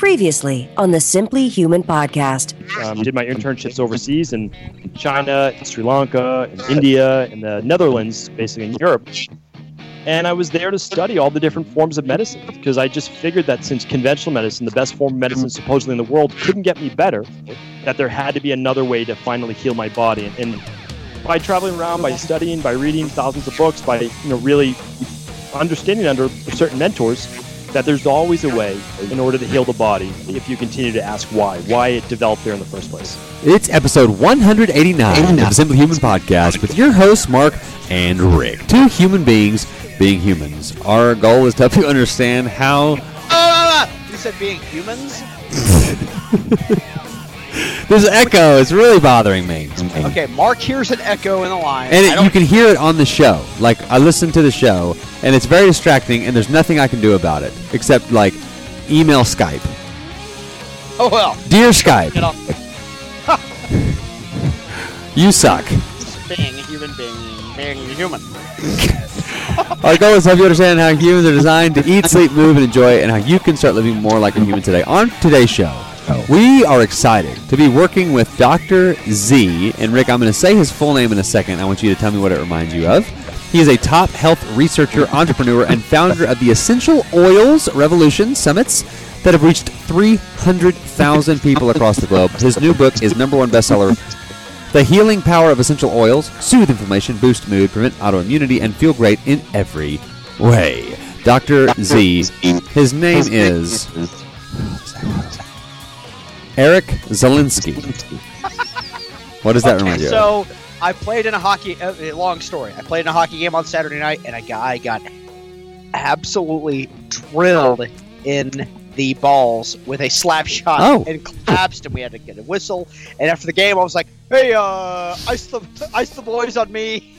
Previously on the Simply Human podcast. Um, did my internships overseas in China, Sri Lanka, in India, in the Netherlands, basically in Europe. And I was there to study all the different forms of medicine because I just figured that since conventional medicine, the best form of medicine supposedly in the world, couldn't get me better, that there had to be another way to finally heal my body. And, and by traveling around, by studying, by reading thousands of books, by you know really understanding under certain mentors, that there's always a way in order to heal the body if you continue to ask why, why it developed there in the first place. It's episode 189 of the Simply Human Podcast with your hosts, Mark and Rick. Two human beings being humans. Our goal is to help you understand how. Uh, you said being humans? There's an echo. It's really bothering me. Okay, Mark hears an echo in the line. And it, you can hear it on the show. Like, I listen to the show, and it's very distracting, and there's nothing I can do about it except, like, email Skype. Oh well. Dear Skype, You suck. being a human being, being human. Our goal is to help you understand how humans are designed to eat, sleep, move, and enjoy, and how you can start living more like a human today. On today's show, we are excited to be working with Dr. Z. And Rick, I'm going to say his full name in a second. I want you to tell me what it reminds you of. He is a top health researcher, entrepreneur, and founder of the Essential Oils Revolution Summits that have reached 300,000 people across the globe. His new book is number one bestseller, the healing power of essential oils soothe inflammation, boost mood, prevent autoimmunity, and feel great in every way. Dr. Z, his name is Eric Zielinski. What does that okay, remind you of? so I played in a hockey. Uh, long story. I played in a hockey game on Saturday night, and a guy got absolutely drilled in the balls with a slap shot Oh. and collapsed, and we had to get a whistle. And after the game, I was like, "Hey, uh, ice the ice the boys on me."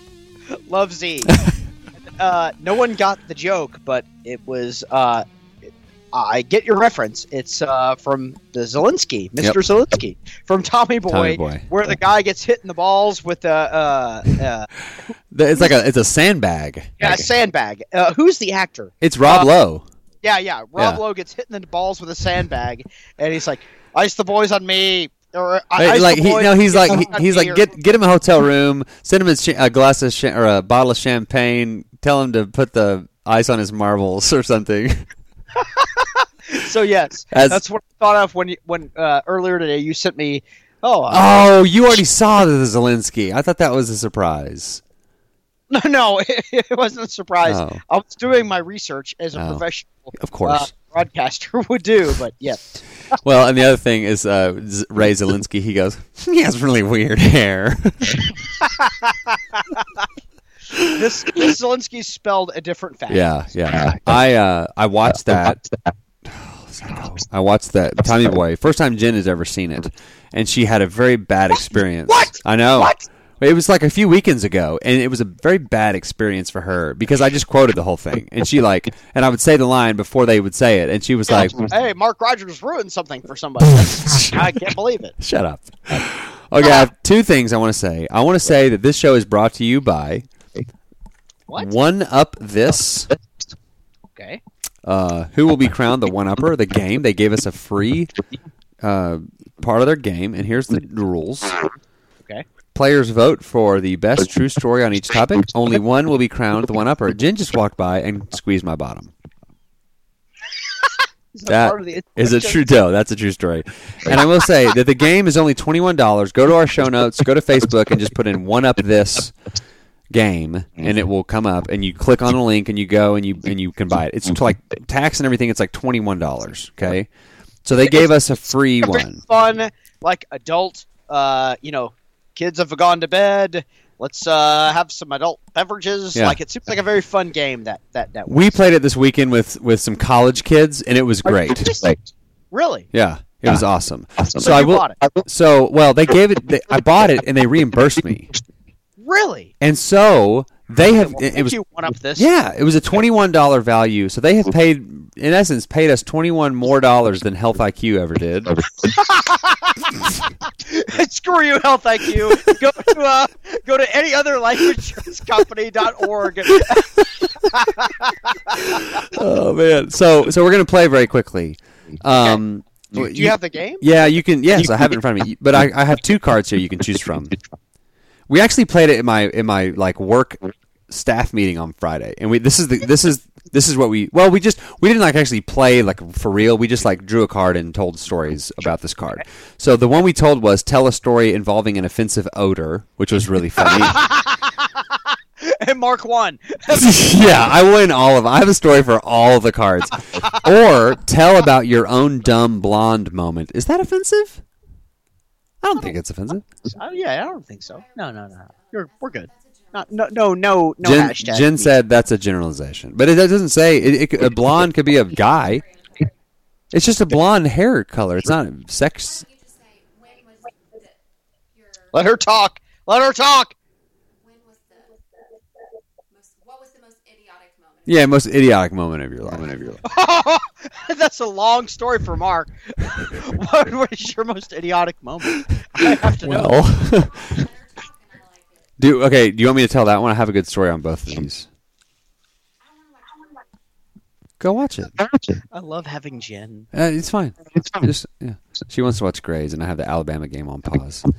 Love Z. uh, no one got the joke, but it was. Uh, I get your reference. It's uh, from the Zelensky, Mr. Yep. Zelensky, from Tommy Boy, Tommy Boy. where the guy gets hit in the balls with a uh, uh, It's like a it's a sandbag. yeah, a sandbag. Uh, who's the actor? It's Rob Uh, Lowe. Yeah, yeah. Rob Yeah. Lowe gets hit in the balls with a sandbag, and he's like, "Ice the boys on me." Or, "I- like he, no, he's like he, he's like get get him a hotel room, send him a, a glass of cha- or a bottle of champagne, tell him to put the ice on his marbles or something. So yes, As- that's what I thought of when you, when uh, earlier today you sent me. Oh, uh, Oh, you already saw the Zelensky. I thought that was a surprise. no, no, it, wasn't a surprise. Oh. I was doing my research as a Oh. professional Of uh, course. broadcaster would do, but yeah. well, and the other thing is uh, Z- Ray Zelensky. He goes, he has really weird hair. This, this Zelensky spelled a different fact. yeah, yeah. I uh, I watched that. I watched that Tommy Boy. First time Jen has ever seen it, and she had a very bad experience. What? I know. What? It was like a few weekends ago, and it was a very bad experience for her because I just quoted the whole thing, and she like, and I would say the line before they would say it, and she was like, Hey, Mark Rogers ruined something for somebody. I can't believe it. "Shut up." Okay, I have two things I want to say. I want to say that this show is brought to you by What? One Up This. Okay. uh, who will be crowned the one upper the game. They gave us a free uh, part of their game and here's the rules. Okay. players vote for the best true story on each topic. Only one will be crowned the one upper. Jen just walked by and squeezed my bottom. That part of the is a true no that's a true story. And i will say that the game is only $21 go to our show notes go to facebook and just put in one up this game and it will come up and you click on a link and you go and you and you can buy it it's like tax and everything it's like $21 okay so they gave us a free one fun, like adult. Uh, you know, kids have gone to bed. Let's uh, have some adult beverages. Yeah. Like it seems like a very fun game. That that that we played it this weekend with with some college kids and it was great really. yeah it was awesome so, So i will bought it. so well they gave it they, i bought it and they reimbursed me Really? and so they have Well, it, was you one up this. Yeah, it was a twenty-one dollar value. So they have paid, in essence, paid us twenty-one more dollars than Health IQ ever did. Screw you, Health IQ. Go to uh, go to any other life insurance company.org. oh man! So, so we're gonna play very quickly. Um, Do, well, do you have the game? Yeah, you can. Yes, I have it in front of me. But I, I have two cards here you can choose from. We actually played it in my in my like work staff meeting on Friday, and we this is the this is this is what we well we just we didn't like actually play like for real. We just like drew a card and told stories about this card. So the one we told was tell a story involving an offensive odor, which was really funny. and Mark won. yeah, I win all of them. I have a story for all the cards. or tell about your own dumb blonde moment. Is that offensive? I don't think it's offensive. Uh, yeah, I don't think so. No, no, no. You're, we're good. Not, no, no, no, no Jen, hashtag. Jen said that's a generalization, but it doesn't say it, it, a blonde could be a guy. It's just a blonde hair color. It's not sex. You just say when was the, your Let her talk. Let her talk. when was the most what was the most idiotic moment? Yeah, most idiotic moment of your life. Of your life. That's a long story for Mark. what, what is your most idiotic moment? I have to. Well, Let her talk and I like it. do okay. Do you want me to tell that one? I have a good story on both of these. I want to watch Go watch it. I love having Jen. Uh, it's fine. It's fine. Just yeah. She wants to watch Grey's, and I have the Alabama game on pause.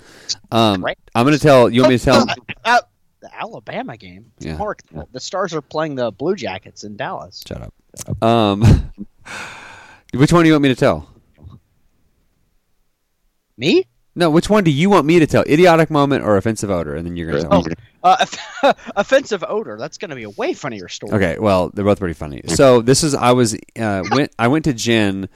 Um, Right. I'm going to tell. You want me to tell? Uh, the Alabama game. Yeah. Mark, the Stars are playing the Blue Jackets in Dallas. Shut up. Um, which one do you want me to tell? Me? No, which one do you want me to tell? Idiotic moment or offensive odor? And then you're going to tell me. Uh, offensive odor. That's going to be a way funnier story. Okay, well, they're both pretty funny. So this is I was uh, went I went to Jen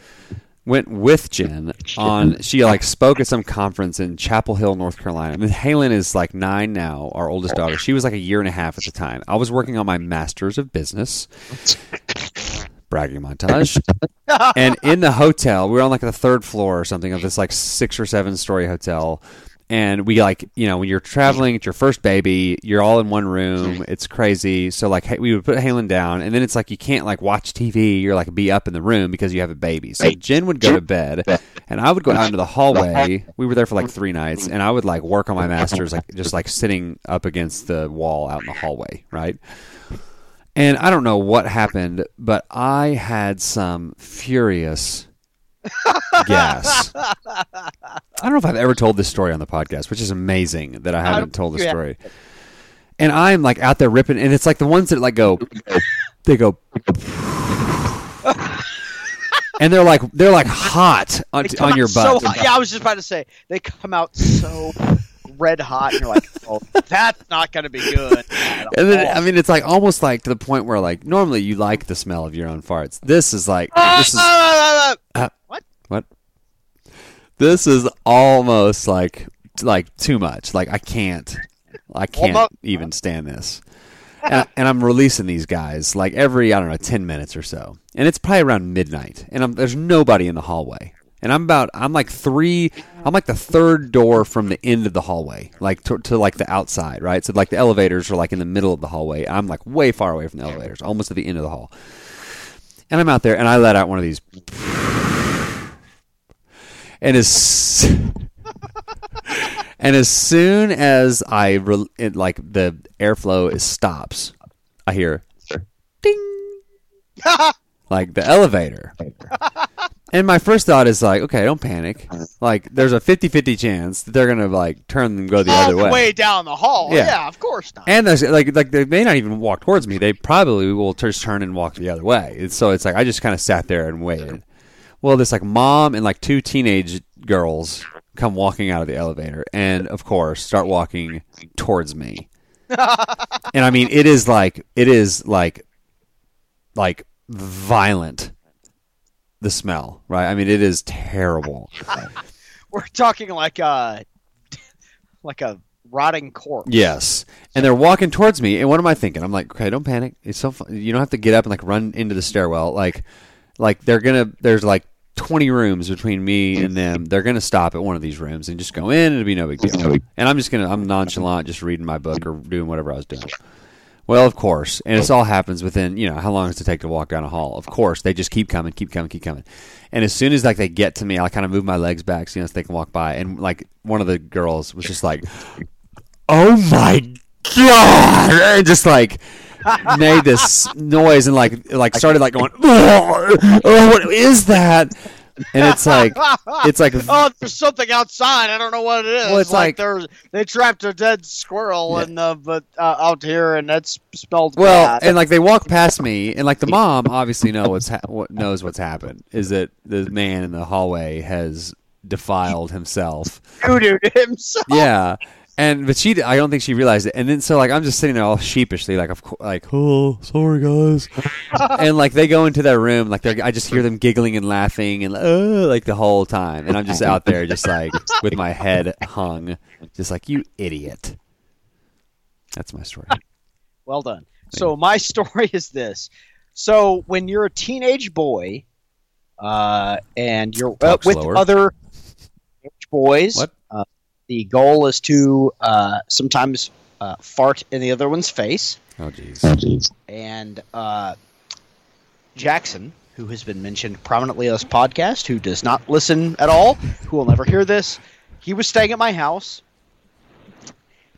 went with Jen on she like spoke at some conference in Chapel Hill, North Carolina. I mean, Halen is like nine now, our oldest daughter. She was like a year and a half at the time. I was working on my master's of business. Bragging montage. and in the hotel, we were on like the third floor or something of this like six or seven story hotel. And we like, you know, when you're traveling, it's your first baby, you're all in one room, it's crazy. So like, we would put Halen down, and then it's like you can't like watch TV, you're like be up in the room because you have a baby. So Jen would go to bed, and I would go out into the hallway. We were there for like three nights, and I would like work on my masters, like just like sitting up against the wall out in the hallway, right? And I don't know what happened, but I had some furious gas. I don't know if I've ever told this story on the podcast, which is amazing that I haven't told the story. And I'm like out there ripping, and it's like the ones that like go, they go, and they're like they're like hot on, on your out so butt. hot. Yeah, I was just about to say they come out so red hot, and you're like, "Oh, that's not going to be good." And then. I mean, it's like almost like to the point where like normally you like the smell of your own farts. This is like Ah, this is ah, ah. Uh, What? What? This is almost like like too much. Like I can't, I can't even stand this. And, and I'm releasing these guys like every I don't know ten minutes or so, and it's probably around midnight, and I'm, there's nobody in the hallway, and I'm about I'm like three I'm like the third door from the end of the hallway, like to, to like the outside, right? So like the elevators are like in the middle of the hallway. I'm like way far away from the elevators, almost at the end of the hall, and I'm out there, and I let out one of these and as and as soon as I re- it, like the airflow is stops, I hear ding like the elevator. And my first thought is like, okay, don't panic. Uh-huh. Like, there's a 50-50 chance that they're gonna like turn and go the all other the way. way down the hall. Yeah. Yeah, of course not. And there's like like they may not even walk towards me. They probably will just turn and walk the other way. And so it's like I just kind of sat there and waited. Well, this like mom and like two teenage girls come walking out of the elevator, and of course start walking towards me. and I mean, it is like it is like like violent. The smell, right? I mean, it is terrible. We're talking like a like a rotting corpse. Yes, and they're walking towards me, and what am I thinking? I'm like, okay, don't panic. It's so fun. you don't have to get up and like run into the stairwell. Like, like they're gonna. There's like 20 rooms between me and them. They're gonna stop at one of these rooms and just go in. and It'll be no big deal. And I'm just gonna. I'm nonchalant, just reading my book or doing whatever I was doing. Well, of course, and this oh. all happens within you know how long does it take to walk down a hall? Of course, they just keep coming, keep coming, keep coming, and as soon as like they get to me, I kind of move my legs back so, you know so they can walk by, and like one of the girls was just like, "Oh my god!" and just like made this noise and like like started like going, "Oh, oh, what is that?" And it's like it's like oh, there's something outside. I don't know what it is. Well, it's like- there's they trapped a dead squirrel Yeah. in the but uh, out here, and that's smelled Well, bad. and like they walk past me, and like the mom obviously know what's ha- what knows what's happened is that the man in the hallway has defiled himself. doo himself. Yeah, and but she I don't think she realized it. And then so like I'm just sitting there all sheepishly like of course like oh sorry guys, and like they go into their room like they're I just hear them giggling and laughing and uh, like the whole time, and I'm just out there just like with my head hung, just like you idiot. That's my story. Well done. So my story is this: so when you're a teenage boy, uh, and you're uh, with slower. other teenage boys, What? The goal is to uh, sometimes uh, fart in the other one's face. Oh jeez. and uh, Jackson, who has been mentioned prominently on this podcast, who does not listen at all, who will never hear this, he was staying at my house.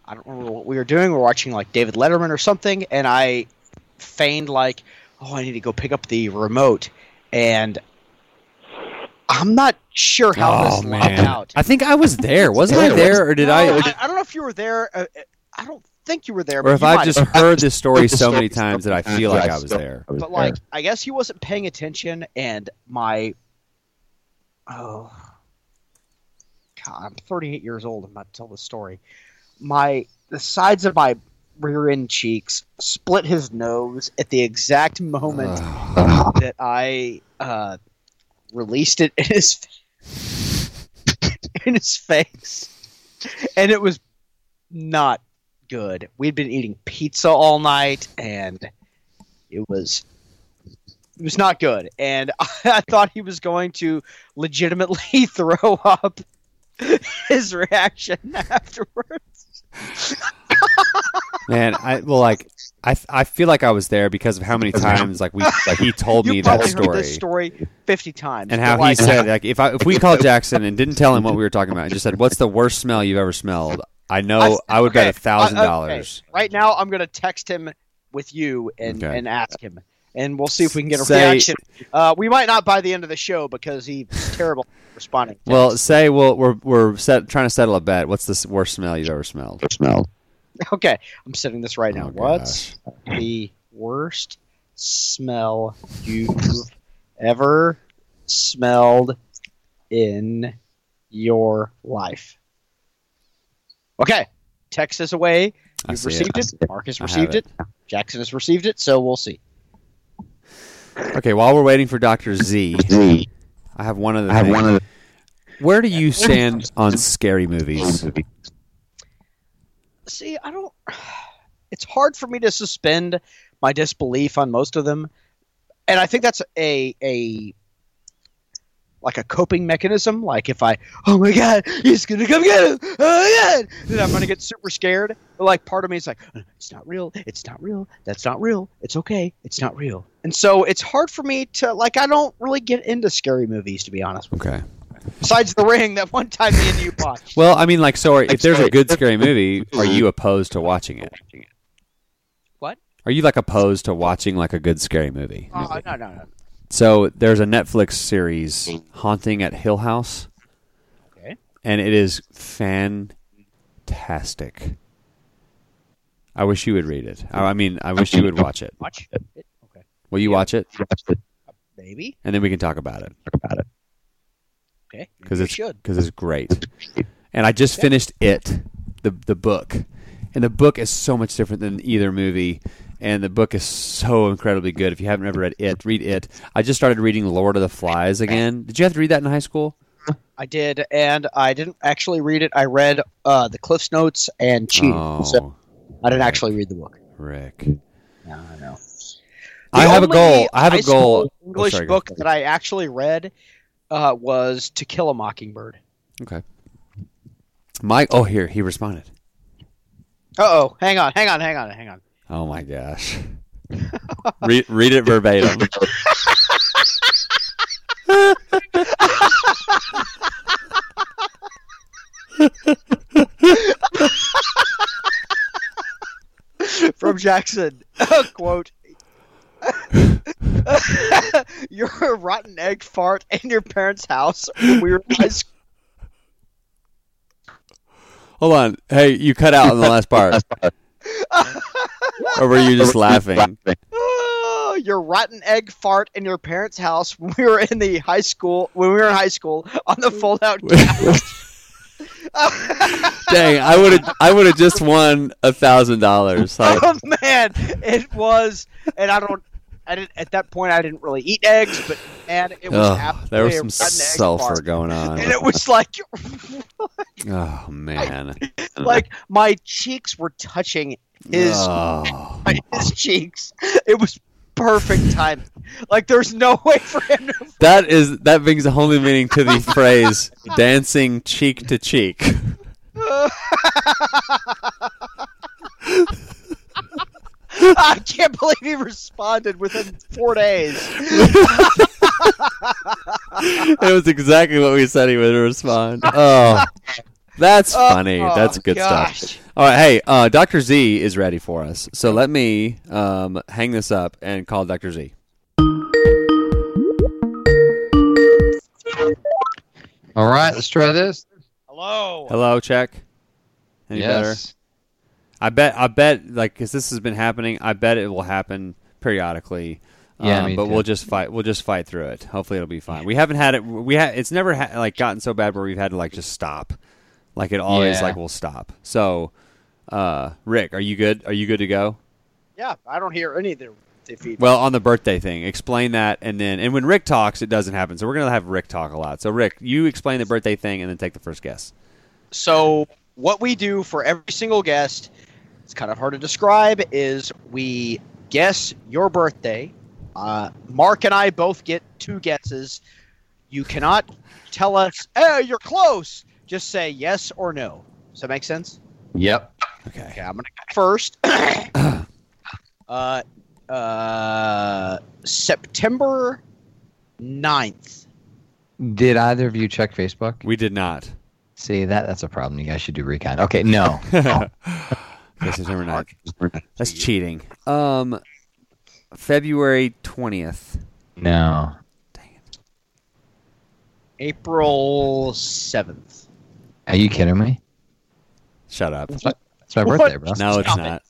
I don't remember what we were doing. We were watching like David Letterman or something, and I feigned like, "Oh, I need to go pick up the remote," and I'm not sure how Oh this logged man, out. I think I was there. Wasn't I there, or did No, I? I? I don't know if you were there. Uh, I don't think you were there. Or if I've just have. heard this story so many times that I feel like I was there. but like I guess he wasn't paying attention, and my oh god, I'm 38 years old. I'm about to tell the story. My the sides of my rear end cheeks split his nose at the exact moment that I uh, released it in his in his face, and it was not good. We'd been eating pizza all night, and it was it was not good. And I thought he was going to legitimately throw up. His reaction afterwards. Man, I well, like I, I feel like I was there because of how many times like we like he told me You that probably heard story this story fifty times. and how he like- said like if I if we called Jackson and didn't tell him what we were talking about and just said what's the worst smell you've ever smelled, I know I, would bet a thousand uh, dollars. Right now, I'm going to text him with you and, Okay. and ask him, and we'll see if we can get a Say- reaction. Uh, we might not by the end of the show because he's terrible responding. to Well, texts. say well we're we're set, trying to settle a bet. What's the worst smell you've ever smelled? okay, I'm setting this right oh, now. Oh, What's the worst smell you've ever smelled in your life? Okay, text is away. You've received it. it. Mark has received it. it. Jackson has received it. So we'll see. Okay, while we're waiting for Doctor Z, I have one of the. I have one of the. Where do you stand on scary movies? See, I don't. It's hard for me to suspend my disbelief on most of them, and I think that's a a like a coping mechanism. Like if I, oh my god, he's gonna come get him, oh my god, then I'm gonna get super scared. But like part of me is like, uh, it's not real, it's not real, that's not real, it's okay, it's not real, and so it's hard for me to like. I don't really get into scary movies to be honest. With you. Okay. Besides the ring that one time me and you watched. Well, I mean, like, so are, if there's a good scary movie, are you opposed to watching it? What? Are you like opposed to watching like a good scary movie? Oh, no, no, no. So there's a Netflix series, Haunting at Hill House, Okay. and it is fantastic. I wish you would read it. I I mean, I wish you would watch it. Watch it. Okay. Will you watch it, Maybe. and then we can talk about it. talk about it Okay. because it's should. because it's great. And I just finished it, the the book, and the book is so much different than either movie. And the book is so incredibly good. If you haven't ever read it, read it. I just started reading Lord of the Flies again. Did you have to read that in high school? I did, and I didn't actually read it. I read uh, the Cliff's Notes and cheated, Oh, so I didn't actually read the book. Rick. No, I know. I have a goal. I have a goal. English Oh, sorry, book that I actually read uh, was To Kill a Mockingbird. Okay. Mike. Oh, here he responded. Uh oh, hang on, hang on, hang on, hang on. Oh my gosh. read, read it verbatim. From Jackson, quote. You're a rotten egg fart in your parents' house when we were in high school. Hold on. Hey, you cut out on the last part. or were you just laughing? Oh, your rotten egg fart in your parents' house when we were in the high school when we were in high school on the fold out couch. Dang, I would have I would have just won a thousand dollars. Oh man, it was, and I don't. I didn't at that point. I didn't really eat eggs, but man, it was. oh, there was some sulfur going on. and it was like, Oh man. like my cheeks were touching his Oh. his cheeks. It was perfect time. Like there's no way for him to. That is that brings a whole new meaning to the phrase dancing cheek to cheek. I can't believe he responded within four days. It was exactly what we said he would respond. Oh. That's funny. Oh, That's good gosh. stuff. All right, hey, uh, Dr. Z is ready for us. So let me um, hang this up and call Dr. Z. All right, let's try this. Hello. Hello, check. Any better? Yes. I bet. I bet. Like, because this has been happening, I bet it will happen periodically. Yeah, Um, but too. we'll just fight. We'll just fight through it. Hopefully, it'll be fine. We haven't had it. We ha- It's never ha- like gotten so bad where we've had to like just stop. Like it always Yeah. like will stop. So, uh, Rick, are you good? Are you good to go? Yeah, I don't hear any of the, the feedback. Well, on the birthday thing, explain that, and then and when Rick talks, it doesn't happen. So we're gonna have Rick talk a lot. So Rick, you explain the birthday thing, and then take the first guess. So, what we do for every single guest, it's kind of hard to describe, is we guess your birthday. Uh, Mark and I both get two guesses. You cannot tell us, "Hey, you're close." Just say yes or no. Does that make sense? Yep. Okay. Okay, I'm gonna go first. uh, uh, September 9th. Did either of you check Facebook? We did not. See that that's a problem. You guys should do recon. Okay, no. Okay, September 9th. That's cheating. Um, February twentieth. no. April 7th. Are you kidding me? Shut up. It's my, it's my birthday, bro. No, it's Stop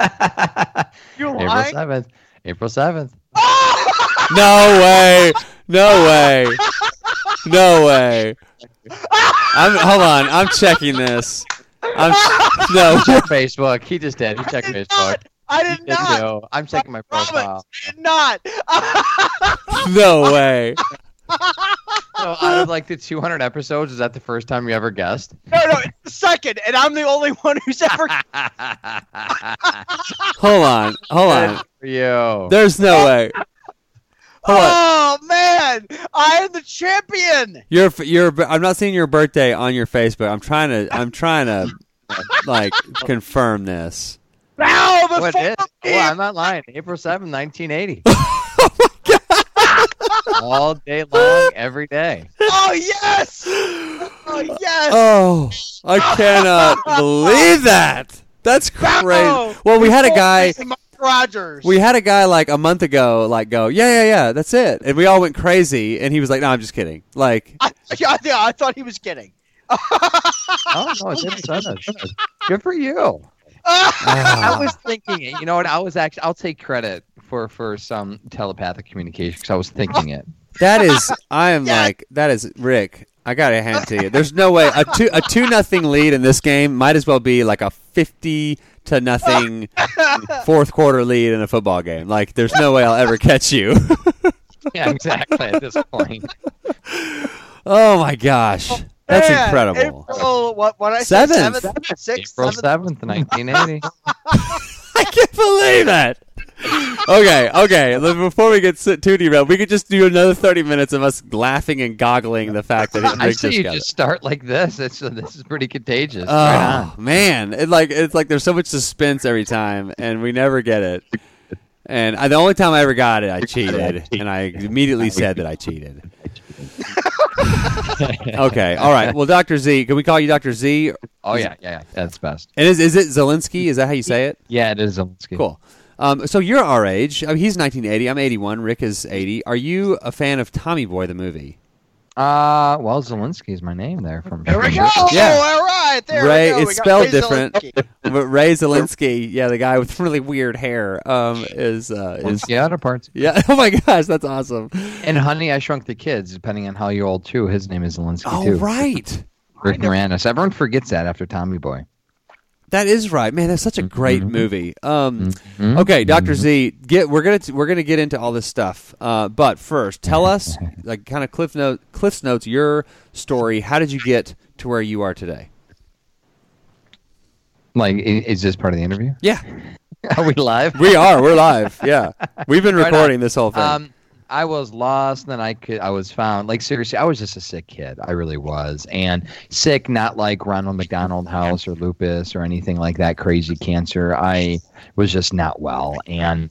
not. You're April lying? seventh. April seventh. No way. No way. No way. I'm hold on. I'm checking this. I'm no. Check Facebook. He just did. He checked I did Facebook. not. I did, did not. Too. I'm checking my profile. I did not. No way. So out of like the 200 episodes, is that the first time you ever guessed? no, no, it's the second, and I'm the only one who's ever. Hold on. Hold on. Good for you. There's no way. Hold on. Oh man, I am the champion. Your your I'm not seeing your birthday on your Facebook. I'm trying to I'm trying to like confirm this. Now the What full. Oh, I'm not lying. April 7th, 1980. All day long, every day. Oh yes. Oh yes. Oh, I cannot believe that. That's crazy. Bravo. Well, we had a Full guy. Team, Mark Rogers. We had a guy like a month ago, like go, yeah, yeah, yeah, that's it, and we all went crazy, and he was like, no, I'm just kidding. Like, I, yeah, yeah, I thought he was kidding. Oh, no, it's April 7th. Good for you. I was thinking it. You know what? I was actually, I'll take credit for, for some telepathic communication because I was thinking it. that is, I am Yeah. like, that is Rick. I gotta hand it to you. There's no way a two a two nothing lead in this game might as well be like a fifty to nothing fourth quarter lead in a football game. Like, there's no way I'll ever catch you. Yeah, exactly. At this point. oh my gosh, that's Man, incredible. April, what? What I said? Seventh. Seventh, sixth, April seventh. 7th, 1980. I can't believe that. Okay, okay. Before we get s- too derailed, we could just do another thirty minutes of us laughing and goggling the fact that I see just you got just start like this. It's, this is pretty contagious. Oh Right man, it like it's like there's so much suspense every time, and we never get it. And I, the only time I ever got it, I cheated, and I immediately said that I cheated. okay, all right. Well, Doctor Z, can we call you Doctor Z? Oh, yeah, yeah, yeah. That's best. And is is it Zelensky? Is that how you say it? Yeah, it is Zelensky. Cool. Um, so you're our age. I mean, he's 1980. I'm 81. Rick is 80. Are you a fan of Tommy Boy the movie? Uh, well, Zelensky is my name there from. There we go. Yeah. All right. There Ray- we go. it's We spelled Ray different. Zelensky. But Ray Zelinsky, yeah, the guy with really weird hair, um, is uh, is Zelensky out parts. yeah. Oh my gosh, that's awesome. And Honey, I Shrunk the Kids. Depending on how you're old too, his name is Zelensky Oh too. right, Rick Moranis. Everyone forgets that after Tommy Boy. That is right, man. That's such a great Mhm. movie. Um, Mhm. okay, Doctor Z, get we're gonna we're gonna get into all this stuff, uh, but first, tell us like kind of cliff note Cliff's notes your story. How did you get to where you are today? Like, is this part of the interview? Yeah, Are we live? we are. We're live. Yeah, we've been Right on. recording this whole thing. Um, I was lost, then I could I was found. Like seriously, I was just a sick kid. I really was, and sick, not like Ronald McDonald House or lupus or anything like that crazy cancer. I was just not well, and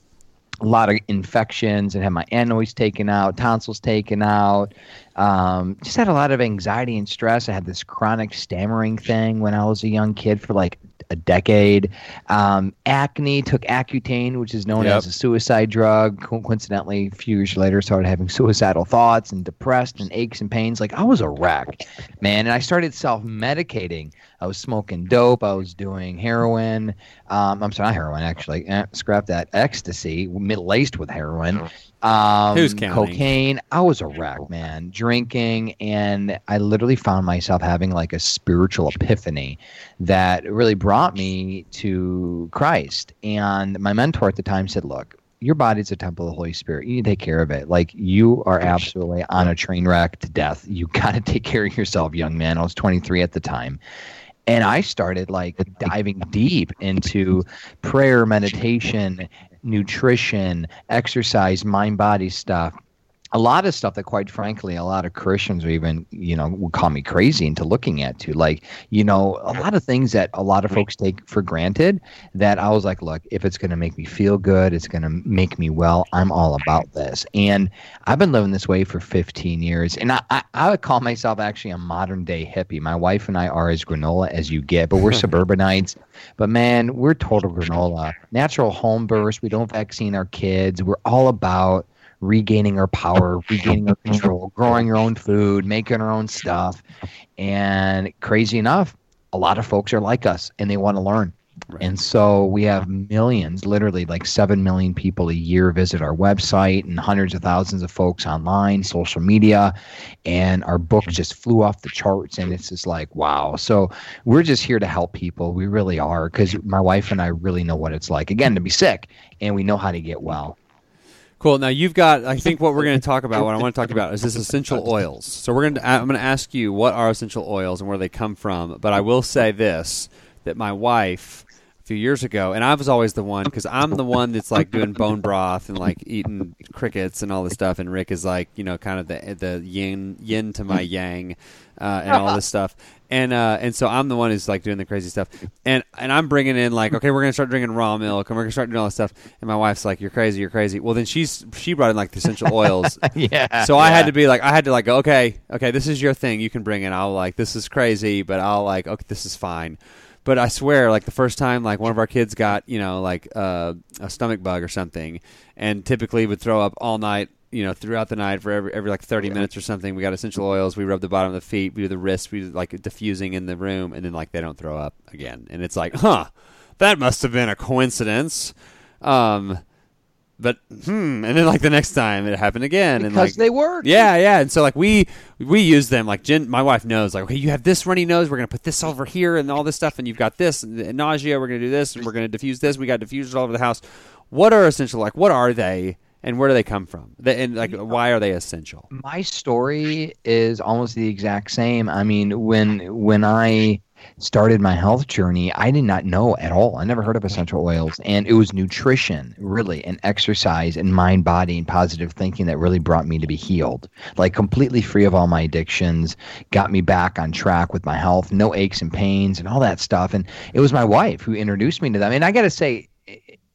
a lot of infections, and had my adenoids taken out, tonsils taken out. Um, just had a lot of anxiety and stress. I had this chronic stammering thing when I was a young kid for like a decade. Um, acne took Accutane, which is known Yep. as a suicide drug. Co- Coincidentally, a few years later, started having suicidal thoughts and depressed and aches and pains. Like I was a wreck, man. And I started self medicating. I was smoking dope. I was doing heroin. Um, I'm sorry, not heroin actually. Eh, scrap that. Ecstasy, middle laced with heroin. Um, Who's counting? Cocaine. I was a wreck, man. Drinking, and I literally found myself having like a spiritual epiphany that really brought me to Christ. And my mentor at the time said, "Look, your body's a temple of the Holy Spirit. You need to take care of it. Like you are absolutely on a train wreck to death. You got to take care of yourself, young man." I was 23 at the time. And I started like diving deep into prayer, meditation, nutrition, exercise, mind body stuff. A lot of stuff that, quite frankly, a lot of Christians or even, you know, would call me crazy into looking at too. Like, you know, a lot of things that a lot of folks take for granted that I was like, look, if it's going to make me feel good, it's going to make me well, I'm all about this. And I've been living this way for 15 years. And I, I, I would call myself actually a modern day hippie. My wife and I are as granola as you get, but we're suburbanites. But man, we're total granola. Natural home births. We don't vaccine our kids. We're all about regaining our power, regaining our control, growing our own food, making our own stuff. And crazy enough, a lot of folks are like us and they want to learn. And so we have millions, literally like 7 million people a year visit our website and hundreds of thousands of folks online, social media. And our book just flew off the charts. And it's just like, wow. So we're just here to help people. We really are because my wife and I really know what it's like, again, to be sick and we know how to get well. Cool. Now you've got. I think what we're going to talk about, what I want to talk about, is this essential oils. So we're going to. I'm going to ask you what are essential oils and where they come from. But I will say this: that my wife a few years ago, and I was always the one because I'm the one that's like doing bone broth and like eating crickets and all this stuff, and Rick is like you know kind of the the yin yin to my yang, uh, and all this stuff. And uh, and so I'm the one who's like doing the crazy stuff, and and I'm bringing in like okay we're gonna start drinking raw milk and we're gonna start doing all this stuff, and my wife's like you're crazy you're crazy. Well then she's she brought in like the essential oils, yeah. so I had to be like, I had to like, go, okay, okay, this is your thing. You can bring it. I'll like, this is crazy, but I'll like, okay, this is fine. But I swear, like the first time, like one of our kids got, you know, like uh, a stomach bug or something, and typically would throw up all night, you know, throughout the night for every every like thirty minutes or something. We got essential oils. We rub the bottom of the feet. We do the wrists. We do like diffusing in the room, and then like they don't throw up again. And it's like, huh, that must have been a coincidence. Um, but hmm, and then like the next time it happened again, and like they work. yeah, yeah, and so like we we use them like Jen, my wife knows like okay, you have this runny nose, we're gonna put this over here and all this stuff, and you've got this and, and nausea, we're gonna do this, and we're gonna diffuse this. We got diffusers all over the house. What are essential? Like what are they, and where do they come from? And like why are they essential? my story is almost the exact same. I mean, when when I started my health journey, I did not know at all. I never heard of essential oils, and it was nutrition, really, and exercise, and mind, body, and positive thinking that really brought me to be healed, like completely free of all my addictions, got me back on track with my health, no aches and pains, and all that stuff. And it was my wife who introduced me to them. And I got to say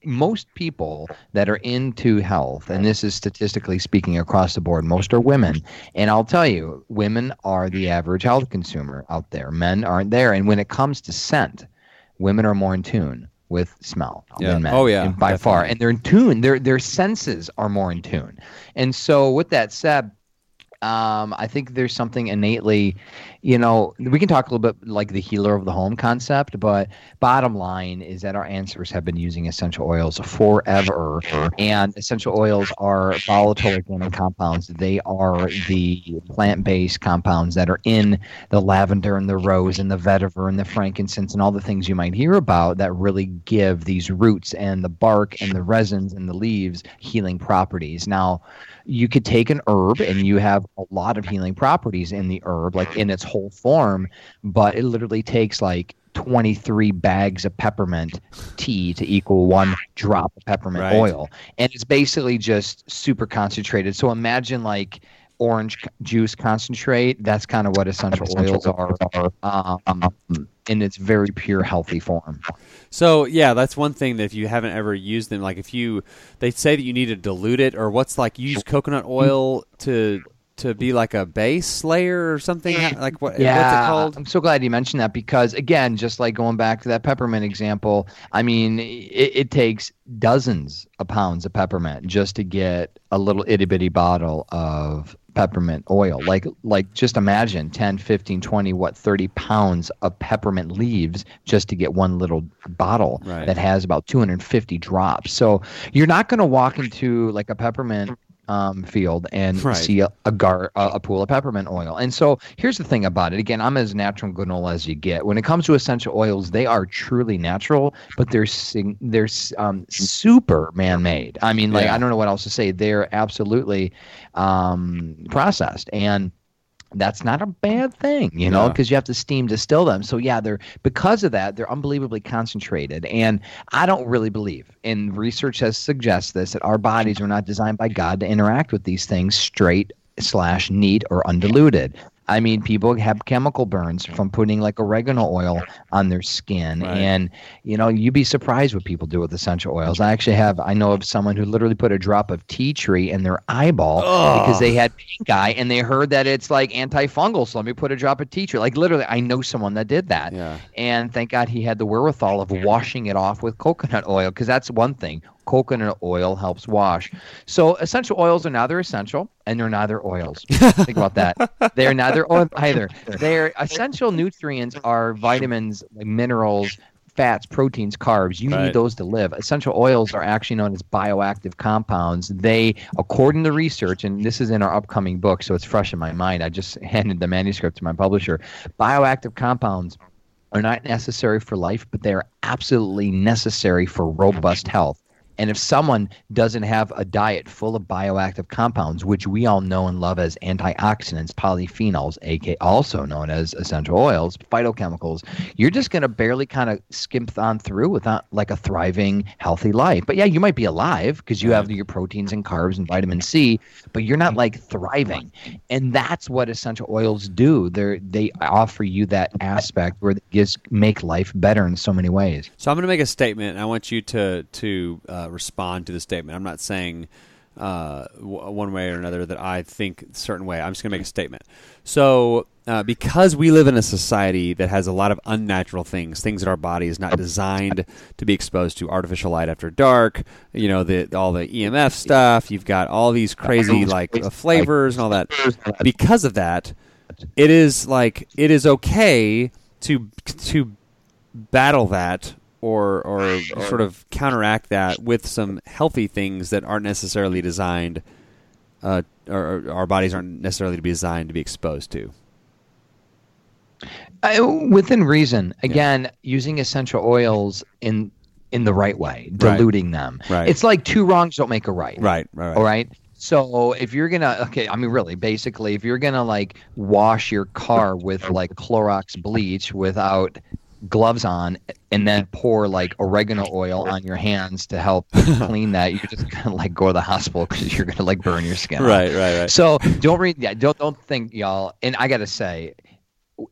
most people that are into health, and this is statistically speaking across the board, most are women. And I'll tell you, women are the average health consumer out there. Men aren't there. And when it comes to scent, women are more in tune. with smell Yeah. than men. Oh, yeah, by far, and they're in tune. Their their senses are more in tune. And so, with that said, um, I think there's something innately, you know, we can talk a little bit like the healer of the home concept, but bottom line is that our ancestors have been using essential oils forever, and essential oils are volatile organic compounds. They are the plant-based compounds that are in the lavender and the rose and the vetiver and the frankincense and all the things you might hear about that really give these roots and the bark and the resins and the leaves healing properties. Now, you could take an herb and you have a lot of healing properties in the herb, like in its whole form, but it literally takes like 23 bags of peppermint tea to equal one drop of peppermint Right. oil. And it's basically just super concentrated. So imagine like orange juice concentrate. That's kind of what essential oils are um, in its very pure, healthy form. So yeah, that's one thing that if you haven't ever used them, like if you, they say that you need to dilute it, or what's like you use coconut oil to to be like a base layer or something. Like what? Yeah, what's it called? I'm so glad you mentioned that because again, just like going back to that peppermint example, I mean, it, it takes dozens of pounds of peppermint just to get a little itty bitty bottle of peppermint oil. Like like just imagine 10, 15, 20, what 30 pounds of peppermint leaves just to get one little bottle Right. that has about 250 drops. So you're not going to walk into like a peppermint um, field and Right. see a, a gar a, a pool of peppermint oil. And so here's the thing about it. Again, I'm as natural granola as you get. When it comes to essential oils, they are truly natural, but they're sing- they're um, super man-made. I mean, like Yeah. I don't know what else to say. They're absolutely um, processed and that's not a bad thing, you know, Yeah. because you have to steam distill them. So yeah, they're because of that, they're unbelievably concentrated. And I don't really believe, and research has suggests this, that our bodies were not designed by God to interact with these things straight slash neat or undiluted. I mean, people have chemical burns from putting like oregano oil on their skin, Right. and you know, you'd be surprised what people do with essential oils. I actually have, I know of someone who literally put a drop of tea tree in their eyeball because they had pink eye and they heard that it's like antifungal. So let me put a drop of tea tree. Like literally, I know someone that did that. Yeah. And thank God he had the wherewithal of washing it off with coconut oil because that's one thing. Coconut oil helps wash. So essential oils are neither essential and they're neither oils. Think about that. They're neither oil either. They're essential nutrients are vitamins, like minerals, fats, proteins, carbs. You Right. need those to live. Essential oils are actually known as bioactive compounds. They, according to research, and this is in our upcoming book, so it's fresh in my mind. I just handed the manuscript to my publisher. Bioactive compounds are not necessary for life, but they are absolutely necessary for robust health. And if someone doesn't have a diet full of bioactive compounds, which we all know and love as antioxidants, polyphenols, aka also known as essential oils, phytochemicals, you're just going to barely kind of skimp on through without like a thriving, healthy life. But yeah, you might be alive because you have your proteins and carbs and vitamin C, but you're not like thriving. And that's what essential oils do. They they offer you that aspect where they just make life better in so many ways. So I'm going to make a statement. And I want you to to uh, respond to the statement. I'm not saying uh, w- one way or another that I think a certain way. I'm just going to make a statement. So uh, because we live in a society that has a lot of unnatural things, things that our body is not designed to be exposed to, artificial light after dark, you know, the all the EMF stuff. You've got all these crazy like uh, flavors and all that. Because of that, it is like it is okay to to battle that or or sort of counteract that with some healthy things that aren't necessarily designed uh, or, or our bodies aren't necessarily to be designed to be exposed to. Uh, within reason, again, using essential oils in in the right way, Right. diluting them. Right. It's like two wrongs don't make a right. Right, right, right. All right. So if you're gonna, okay, I mean, really, basically, if you're gonna like wash your car with like Clorox bleach without gloves on, and then pour like oregano oil on your hands to help clean that, you're just gonna like go to the hospital because you're gonna like burn your skin. off. Right, right, right. So don't read. Yeah, don't don't think y'all. And I gotta say,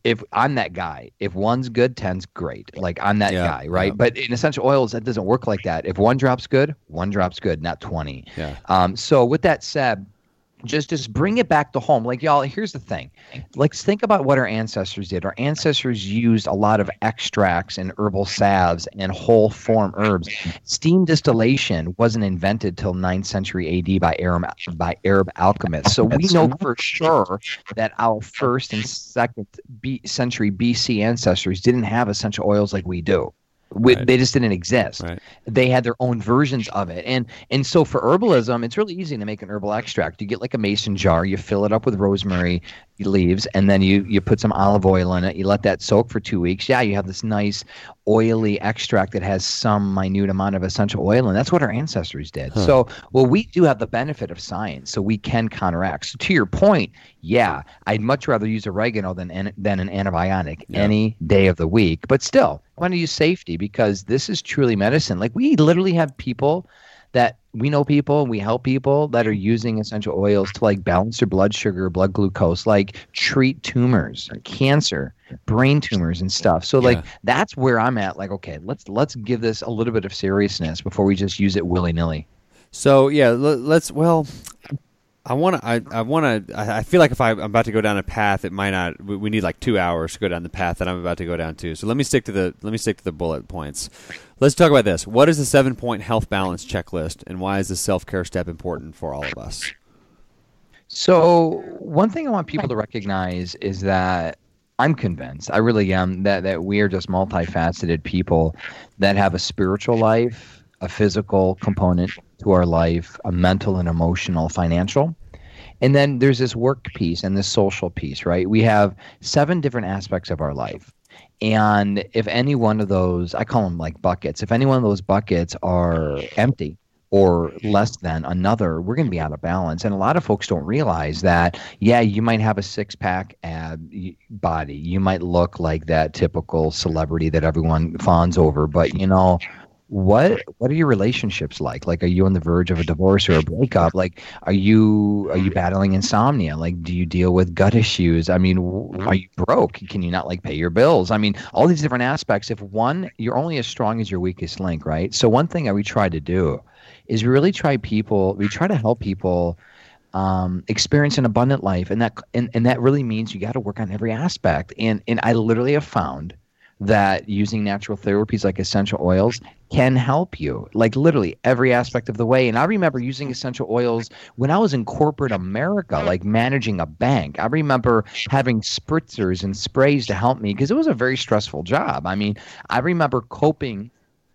if I'm that guy, if one's good, ten's great. Like I'm that Yeah, guy, right? yeah. But in essential oils, that doesn't work like that. If one drops good, one drops good, not twenty. Yeah. Um. So with that said. Just just bring it back to home. Like y'all here's the thing. Let's think about what our ancestors did. Our ancestors used a lot of extracts and herbal salves and whole form herbs. Steam distillation wasn't invented till 9th century ad by arab by arab alchemists. So we know for sure that our first and second B, century bc ancestors didn't have essential oils like we do we, Right. they just didn't exist Right. they had their own versions of it and and so for herbalism it's really easy to make an herbal extract you get like a mason jar you fill it up with rosemary leaves and then you you put some olive oil in it. You let that soak for two weeks. Yeah you have this nice oily extract that has some minute amount of essential oil and that's what our ancestors did. So well we do have the benefit of science so we can counteract. So to your point yeah i'd much rather use oregano than an, than an antibiotic Yeah. any day of the week. But still i want to use safety because this is truly medicine. Like we literally have people that we know people and we help people that are using essential oils to like balance their blood sugar blood glucose like treat tumors cancer brain tumors and stuff so like that's where i'm at like okay let's let's give this a little bit of seriousness before we just use it willy-nilly So yeah, l- let's. Well, I want to. I, I want to. I I feel like if I, I'm about to go down a path, it might not. We, we need like two hours to go down the path that I'm about to go down to. So let me stick to the. Let me stick to the bullet points. Let's talk about this. What is the seven point health balance checklist, and why is this self care step important for all of us? So one thing I want people to recognize is that I'm convinced, I really am, that that we are just multifaceted people that have a spiritual life, a physical component to our life, a mental and emotional, financial. And then there's this work piece and this social piece, right? We have seven different aspects of our life. And if any one of those, I call them like buckets, if any one of those buckets are empty, or hmm. less than another, we're going to be out of balance. And a lot of folks don't realize that, yeah, you might have a six pack ab body. You might look like that typical celebrity that everyone fawns over. But, you know, what what are your relationships like? Like are you on the verge of a divorce or a breakup? Like are you are you battling insomnia? Like do you deal with gut issues? I mean are you broke? Can you not like pay your bills? I mean all these different aspects. If one you're only as strong as your weakest link right? So one thing that we try to do is we really try people we try to help people um, experience an abundant life and that and, and that really means you got to work on every aspect. And and i literally have found that using natural therapies like essential oils can help you like literally every aspect of the way. And i remember using essential oils when i was in corporate america like managing a bank. I remember having spritzers and sprays to help me because it was a very stressful job. I mean i remember coping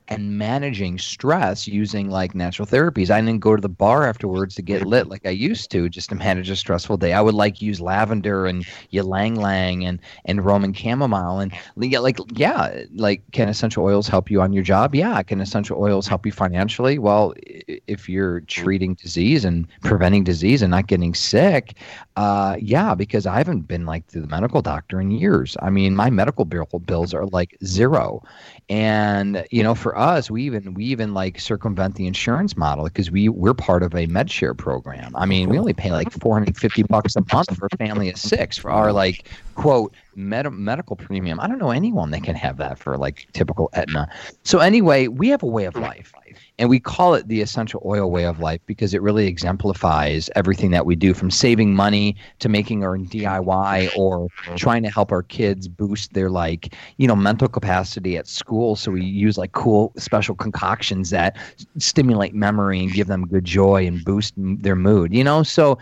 and managing stress using like natural therapies. I didn't go to the bar afterwards to get lit like I used to just to manage a stressful day. I would like use lavender and ylang lang and and Roman chamomile and yeah, like yeah, like can essential oils help you on your job? Yeah, can essential oils help you financially? Well, if you're treating disease and preventing disease and not getting sick, uh, yeah, because I haven't been like to the medical doctor in years. I mean, my medical bill bills are like zero and you know for us we even we even like circumvent the insurance model because we we're part of a Medi-Share program. I mean we only pay like 450 bucks a month for a family of six for our like quote med- medical premium i don't know anyone that can have that for like typical Aetna. so anyway we have a way of life and we call it the essential oil way of life because it really exemplifies everything that we do from saving money to making our DIY or trying to help our kids boost their like, you know, mental capacity at school. So we use like cool special concoctions that stimulate memory and give them good joy and boost their mood, you know? So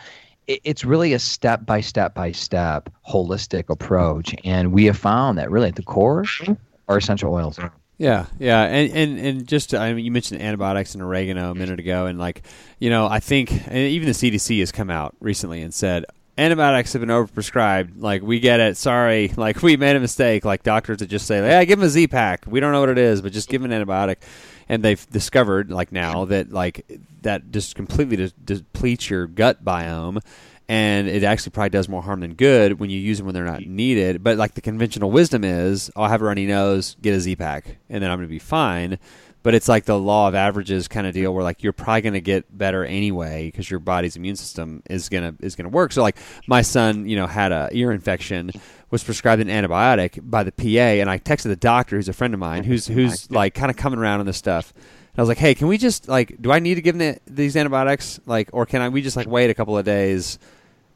it's really a step by step by step holistic approach. And we have found that really at the core mm-hmm. are essential oils. Yeah, yeah, and and and just to- I mean, you mentioned antibiotics and oregano a minute ago, and like you know, I think and even the CDC has come out recently and said antibiotics have been overprescribed. Like we get it, sorry, like we made a mistake. Like doctors that just say, yeah, give him a Z-Pak. We don't know what it is, but just give him an antibiotic. And they've discovered like now that like that just completely de- depletes your gut biome and it actually probably does more harm than good when you use them when they're not needed. But like the conventional wisdom is, oh, I'll have a runny nose, get a Z-Pak, and then I'm going to be fine. But it's like the law of averages kind of deal, where like you're probably going to get better anyway because your body's immune system is gonna is gonna work. So like my son, you know, had a ear infection, was prescribed an antibiotic by the PA, and I texted the doctor, who's a friend of mine, who's who's like kind of coming around on this stuff. And I was like, "Hey, can we just like, do I need to give him the, these antibiotics, like, or can I we just like wait a couple of days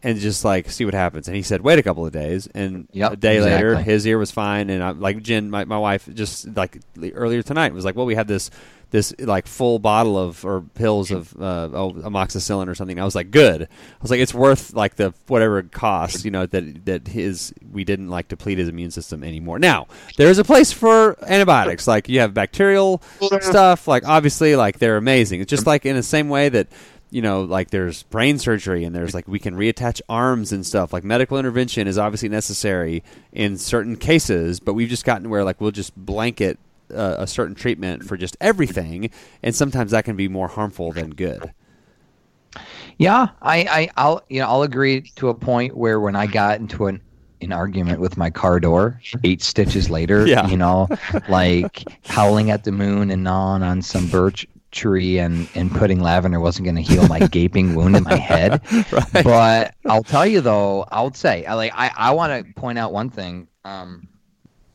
and just like see what happens?" And he said, "Wait a couple of days." And Yep, a day later, his ear was fine, and I, like Jen, my, my wife, just like earlier tonight was like, "Well, we had this." This like full bottle of or pills of uh, oh, amoxicillin or something. I was like, good. I was like, it's worth like the whatever it costs. You know that that his we didn't like deplete his immune system anymore. Now there is a place for antibiotics. Like you have bacterial stuff. Like obviously, like they're amazing. It's just like in the same way that you know, like there's brain surgery and there's like we can reattach arms and stuff. Like medical intervention is obviously necessary in certain cases, but we've just gotten where like we'll just blanket uh, a certain treatment for just everything, and sometimes that can be more harmful than good. Yeah, I, I, I'll, you know, I'll agree to a point where when I got into an an argument with my car door eight stitches later, Yeah. you know, like howling at the moon and gnawing on some birch tree and and putting lavender wasn't going to heal my gaping wound in my head. But I'll tell you though, I would say, I like, I, I want to point out one thing. Um,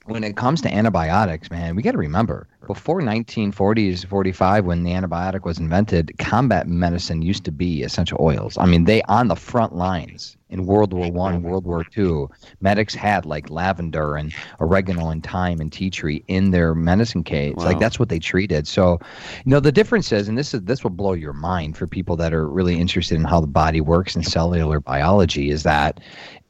when it comes to antibiotics, man, we got to remember before 1940s, 45, when the antibiotic was invented, combat medicine used to be essential oils. I mean, they on the front lines in World War One, World War Two, medics had like lavender and oregano and thyme and tea tree in their medicine case. Wow. Like that's what they treated. So, you know, the difference is, and this is this will blow your mind for people that are really interested in how the body works and cellular biology, is that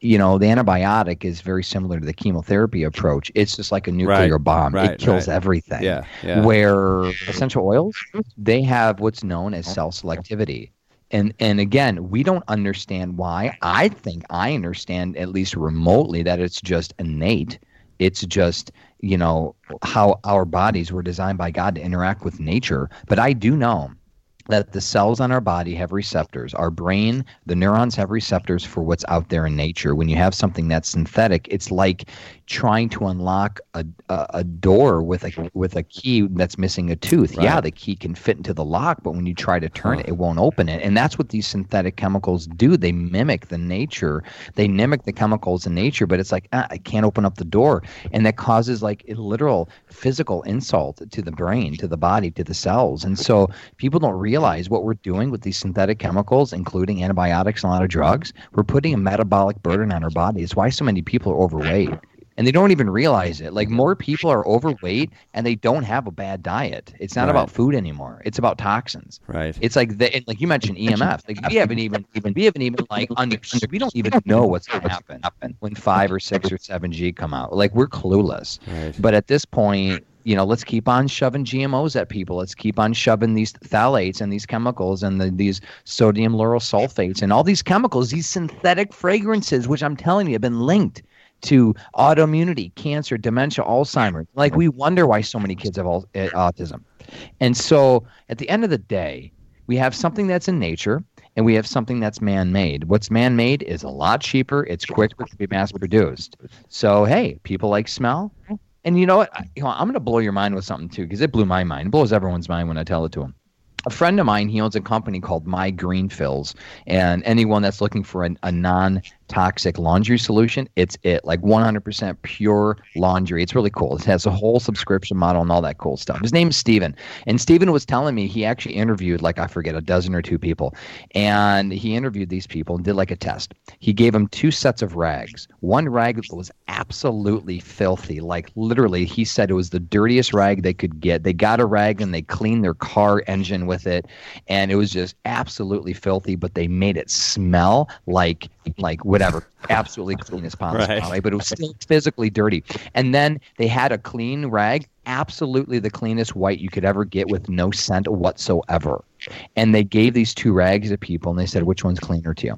you know, the antibiotic is very similar to the chemotherapy approach. It's just like a nuclear Right, bomb. right, it kills right. everything. Yeah, yeah. Where essential oils, they have what's known as cell selectivity. And and again, we don't understand why. I think I understand at least remotely that it's just innate. It's just, you know, how our bodies were designed by God to interact with nature. But I do know that the cells on our body have receptors. Our brain, the neurons have receptors for what's out there in nature. When you have something that's synthetic, it's like trying to unlock a, a, a door with a with a key that's missing a tooth. Yeah, the key can fit into the lock, but when you try to turn it, it won't open it. And that's what these synthetic chemicals do. They mimic the nature. They mimic the chemicals in nature, but it's like ah, I can't open up the door, and that causes like a literal physical insult to the brain, to the body, to the cells. And so people don't realize what we're doing with these synthetic chemicals, including antibiotics and a lot of drugs. We're putting a metabolic burden on our body. It's why so many people are overweight. And they don't even realize it. Like more people are overweight and they don't have a bad diet. It's not Right. about food anymore. It's about toxins. Right. It's like the, like you mentioned EMF. Like we haven't even even we haven't even like understood. We don't even know what's going to happen when five or six or seven G come out. Like we're clueless. Right. But at this point, you know, let's keep on shoving GMOs at people. Let's keep on shoving these phthalates and these chemicals and the, these sodium lauryl sulfates and all these chemicals, these synthetic fragrances, which I'm telling you have been linked to autoimmunity, cancer, dementia, Alzheimer's. Like we wonder why so many kids have al- uh, autism. And so at the end of the day, we have something that's in nature and we have something that's man-made. What's man-made is a lot cheaper, it's quicker to be mass-produced. So hey, people like smell. And you know what? I- You know, I'm going to blow your mind with something too, because it blew my mind. It blows everyone's mind when I tell it to them. A friend of mine, he owns a company called MyGreenFills, and anyone that's looking for a, a non-toxic laundry solution, it's it. Like 100% pure laundry. It's really cool. It has a whole subscription model and all that cool stuff. His name is Steven. And Steven was telling me he actually interviewed like I forget a dozen or two people, and he interviewed these people and did like a test. He gave them two sets of rags. One rag was absolutely filthy, like literally, he said it was the dirtiest rag they could get. They got a rag and they cleaned their car engine with it, and it was just absolutely filthy. But they made it smell like like whatever, absolutely clean as possible. Right. But it was still physically dirty. And then they had a clean rag, absolutely the cleanest white you could ever get with no scent whatsoever. And they gave these two rags to people, and they said, "Which one's cleaner to you?"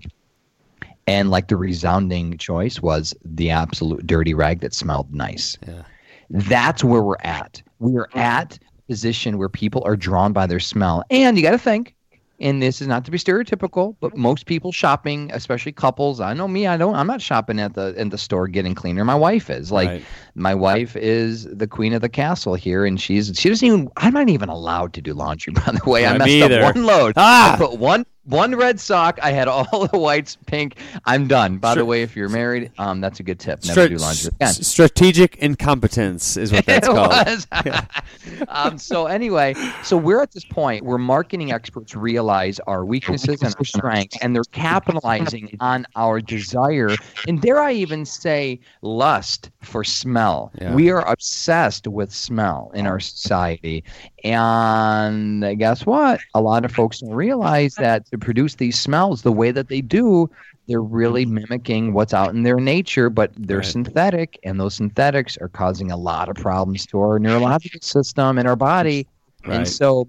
And like the resounding choice was the absolute dirty rag that smelled nice. Yeah. That's where we're at. We're at a position where people are drawn by their smell. And you got to think, and this is not to be stereotypical, but most people shopping, especially couples, I know me, I don't I'm not shopping at the in the store getting cleaner. My wife is. Like Right. my wife is the queen of the castle here and she's she doesn't even I'm not even allowed to do laundry by the way. I messed me up one load. Ah! I put one one red sock. I had all the whites pink. I'm done. By the way, if you're married, um, that's a good tip. Never Stra- do laundry again. strategic incompetence is what that's it called. was. um, so anyway, so we're at this point where marketing experts realize our weaknesses and our strengths, and they're capitalizing on our desire, and dare I even say, lust for smell. Yeah. We are obsessed with smell in our society, and guess what? A lot of folks don't realize that to produce these smells the way that they do, they're really mimicking what's out in their nature, but they're Right. synthetic, and those synthetics are causing a lot of problems to our neurological system and our body. Right. And so,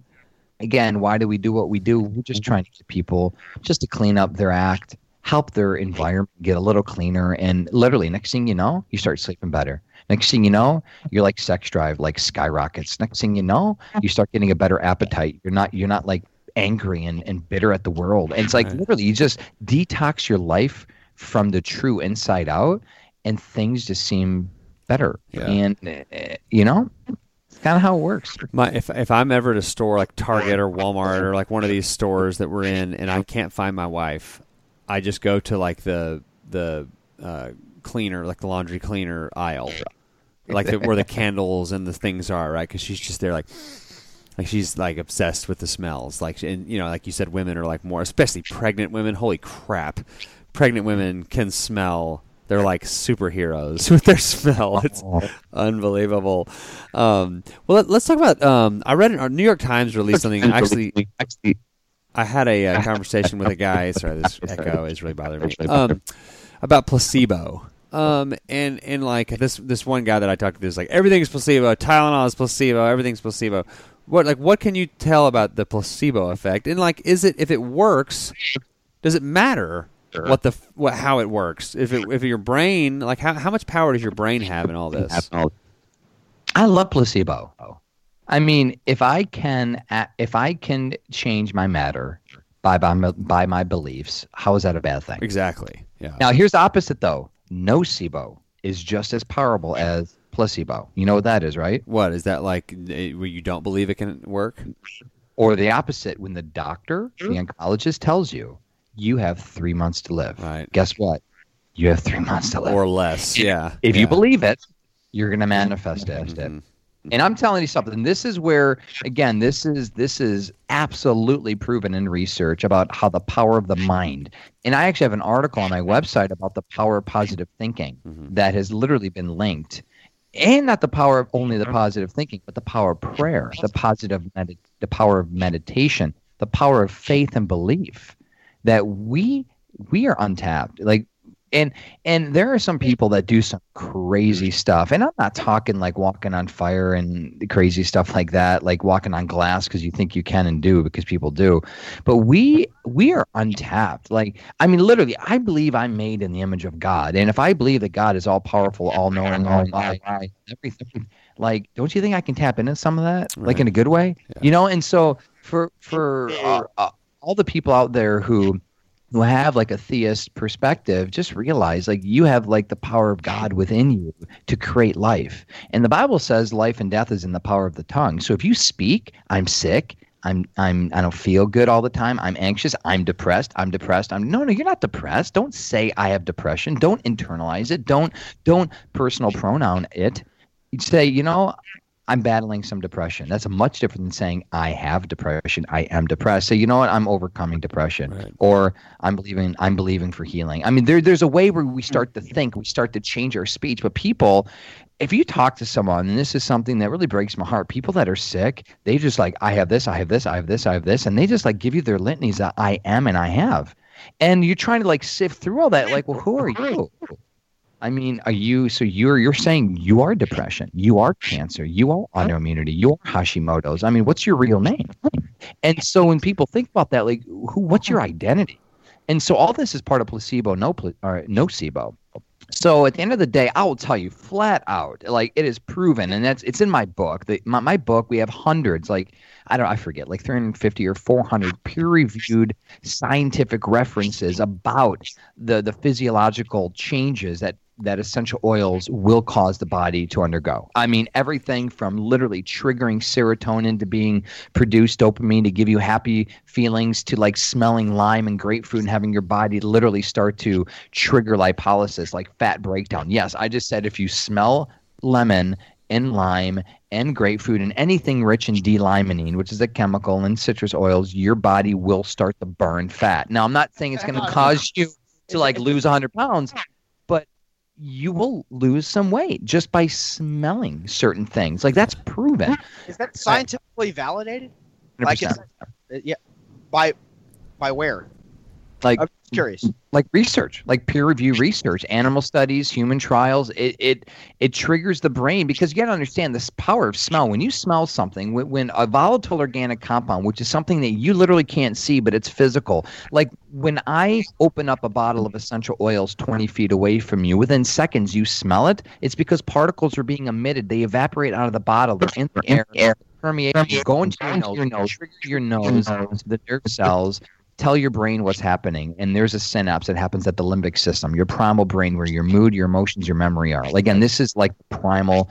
again, why do we do what we do? We're just mm-hmm. trying to get people just to clean up their act, help their environment get a little cleaner, and literally, next thing you know, you start sleeping better. Next thing you know, you're like sex drive like skyrockets. Next thing you know, you start getting a better appetite. You're not you're not like angry and, and bitter at the world. And it's like Right. literally you just detox your life from the true inside out and things just seem better. Yeah. And uh, you know, it's kind of how it works. My, if if I'm ever at a store like Target or Walmart or like one of these stores that we're in and I can't find my wife, I just go to like the the uh, cleaner, like the laundry cleaner aisle, like the, where the candles and the things are, right? Because she's just there, like like she's like obsessed with the smells. Like and you know, like you said, women are like more, especially pregnant women. Holy crap, pregnant women can smell. They're like superheroes with their smell. It's unbelievable. Um, well, let, us talk about. Um, I read in our New York Times released something. Actually, I had a, uh conversation with a guy. Sorry, this echo is really bothering me. Um, about placebo. Um, and and like this this one guy that I talked to is like everything's placebo. Tylenol is placebo. Everything's placebo. What like what can you tell about the placebo effect? And like, is it if it works? Does it matter what the what how it works? If it if your brain like how how much power does your brain have in all this? I love placebo. I mean, if I can, if I can change my matter by by my, by my beliefs, how is that a bad thing? Exactly. Yeah. Now, here's the opposite though. Nocebo is just as powerful as placebo. You know what that is, right? What is that like? eh, Where you don't believe it can work? Or the opposite, when the doctor, the oncologist tells you you have three months to live. Right. Guess what? You have three months to live. Or less? Yeah. if yeah. you believe it, you're going to manifest it. And I'm telling you something. This is where, again, this is this is absolutely proven in research about how the power of the mind. And I actually have an article on my website about the power of positive thinking Mhm. that has literally been linked, and not the power of only the positive thinking, but the power of prayer, the positive, med- the power of meditation, the power of faith and belief. That we we are untapped. Like and and there are some people that do some crazy stuff. And i'm not talking like walking on fire and crazy stuff like that like walking on glass because you think you can and do because people do. But we we are untapped. Like i mean literally i believe i'm made in the image of god. And if i believe that god is all powerful all knowing all wise everything like don't you think i can tap into some of that? Like in a good way? Yeah. you know? And so for for uh, uh, all the people out there who who have like a theist perspective just realize like you have like the power of god within you to create life. And the bible says life and death is in the power of the tongue. So if you speak i'm sick i'm i'm i don't feel good all the time i'm anxious i'm depressed i'm depressed i'm no no you're not depressed. Don't say i have depression. Don't internalize it. Don't don't personal pronoun it. You say you know I'm battling some depression. That's much different than saying I have depression. I am depressed. So you know what? I'm overcoming depression, Right. or I'm believing. I'm believing for healing. I mean, there, there's a way where we hmm. start to think, we start to change our speech. But people, if you talk to someone, and this is something that really breaks my heart, people that are sick, they just like, I have this, I have this, I have this, I have this, and they just like give you their litanies that I am and I have, and you're trying to like sift through all that. Like, well, who are you? I mean, are you so you're you're saying you are depression, you are cancer, you are autoimmunity, you are Hashimoto's. I mean, what's your real name? And so when people think about that, like, who? What's your identity? And so all this is part of placebo, no, pla- or nocebo. So at the end of the day, I will tell you flat out, like it is proven, and that's it's in my book. The, my, my book, we have hundreds, like I don't, I forget, like 350 or 400 peer-reviewed scientific references about the the physiological changes that that essential oils will cause the body to undergo. I mean, everything from literally triggering serotonin to being produced dopamine to give you happy feelings to like smelling lime and grapefruit and having your body literally start to trigger lipolysis, like fat breakdown. Yes, I just said if you smell lemon and lime and grapefruit and anything rich in D-limonene, which is a chemical in citrus oils, your body will start to burn fat. Now, I'm not saying it's going to cause you to like lose 100 pounds, you will lose some weight just by smelling certain things. Like that's proven. Is that uh, scientifically validated? Like, 100%. is, uh, yeah. By by where? Like I'm curious. like research, like peer review research, animal studies, human trials. It it it triggers the brain because you got to understand this power of smell. When you smell something, when, when a volatile organic compound, which is something that you literally can't see, but it's physical. Like when I open up a bottle of essential oils 20 feet away from you, within seconds you smell it. It's because particles are being emitted. They evaporate out of the bottle. They're in the air. Permeate, go into your nose, your nose, trigger your nose, the nerve cells, tell your brain what's happening and there's a synapse that happens at the limbic system your primal brain where your mood your emotions your memory are. Again this is like the primal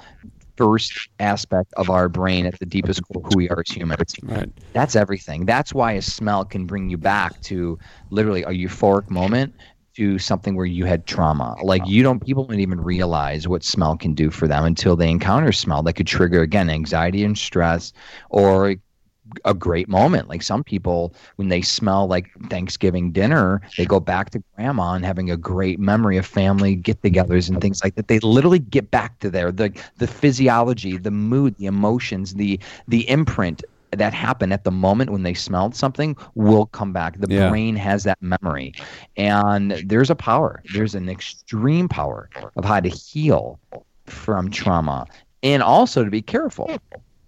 first aspect of our brain at the deepest core of who we are as humans. Right. that's everything. That's why a smell can bring you back to literally a euphoric moment to something where you had trauma. Like you don't people don't even realize what smell can do for them until they encounter smell that could trigger again anxiety and stress or a great moment. Like some people, when they smell like Thanksgiving dinner, they go back to grandma and having a great memory of family get-togethers and things like that. They literally get back to there. The the physiology, the mood, the emotions, the the imprint that happened at the moment when they smelled something will come back. The Yeah. brain has that memory. And there's a power. There's an extreme power of how to heal from trauma and also to be careful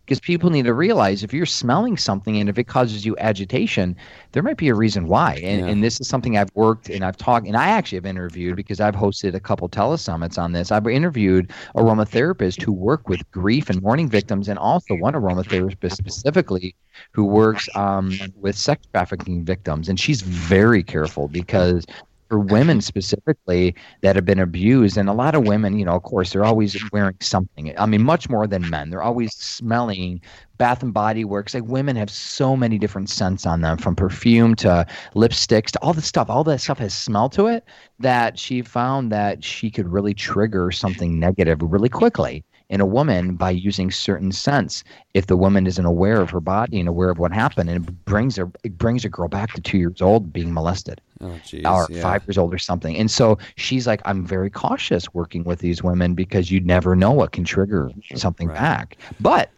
because people need to realize if you're smelling something and if it causes you agitation, there might be a reason why. And, Yeah. and this is something I've worked and I've talked, and I actually have interviewed because I've hosted a couple telesummits on this. I've interviewed aromatherapists who work with grief and mourning victims, and also one aromatherapist specifically who works um, with sex trafficking victims. And she's very careful because for women specifically that have been abused. And a lot of women you know of course they're always wearing something. I mean much more than men. They're always smelling bath and body works. Like women have so many different scents on them from perfume to lipsticks to all this stuff. All that stuff has smell to it that she found that she could really trigger something negative really quickly in a woman by using certain scents if the woman isn't aware of her body and aware of what happened and it brings her it brings a girl back to two years old being molested Oh, or yeah. five years old or something. And so she's like, I'm very cautious working with these women because you never know what can trigger something Right. back. But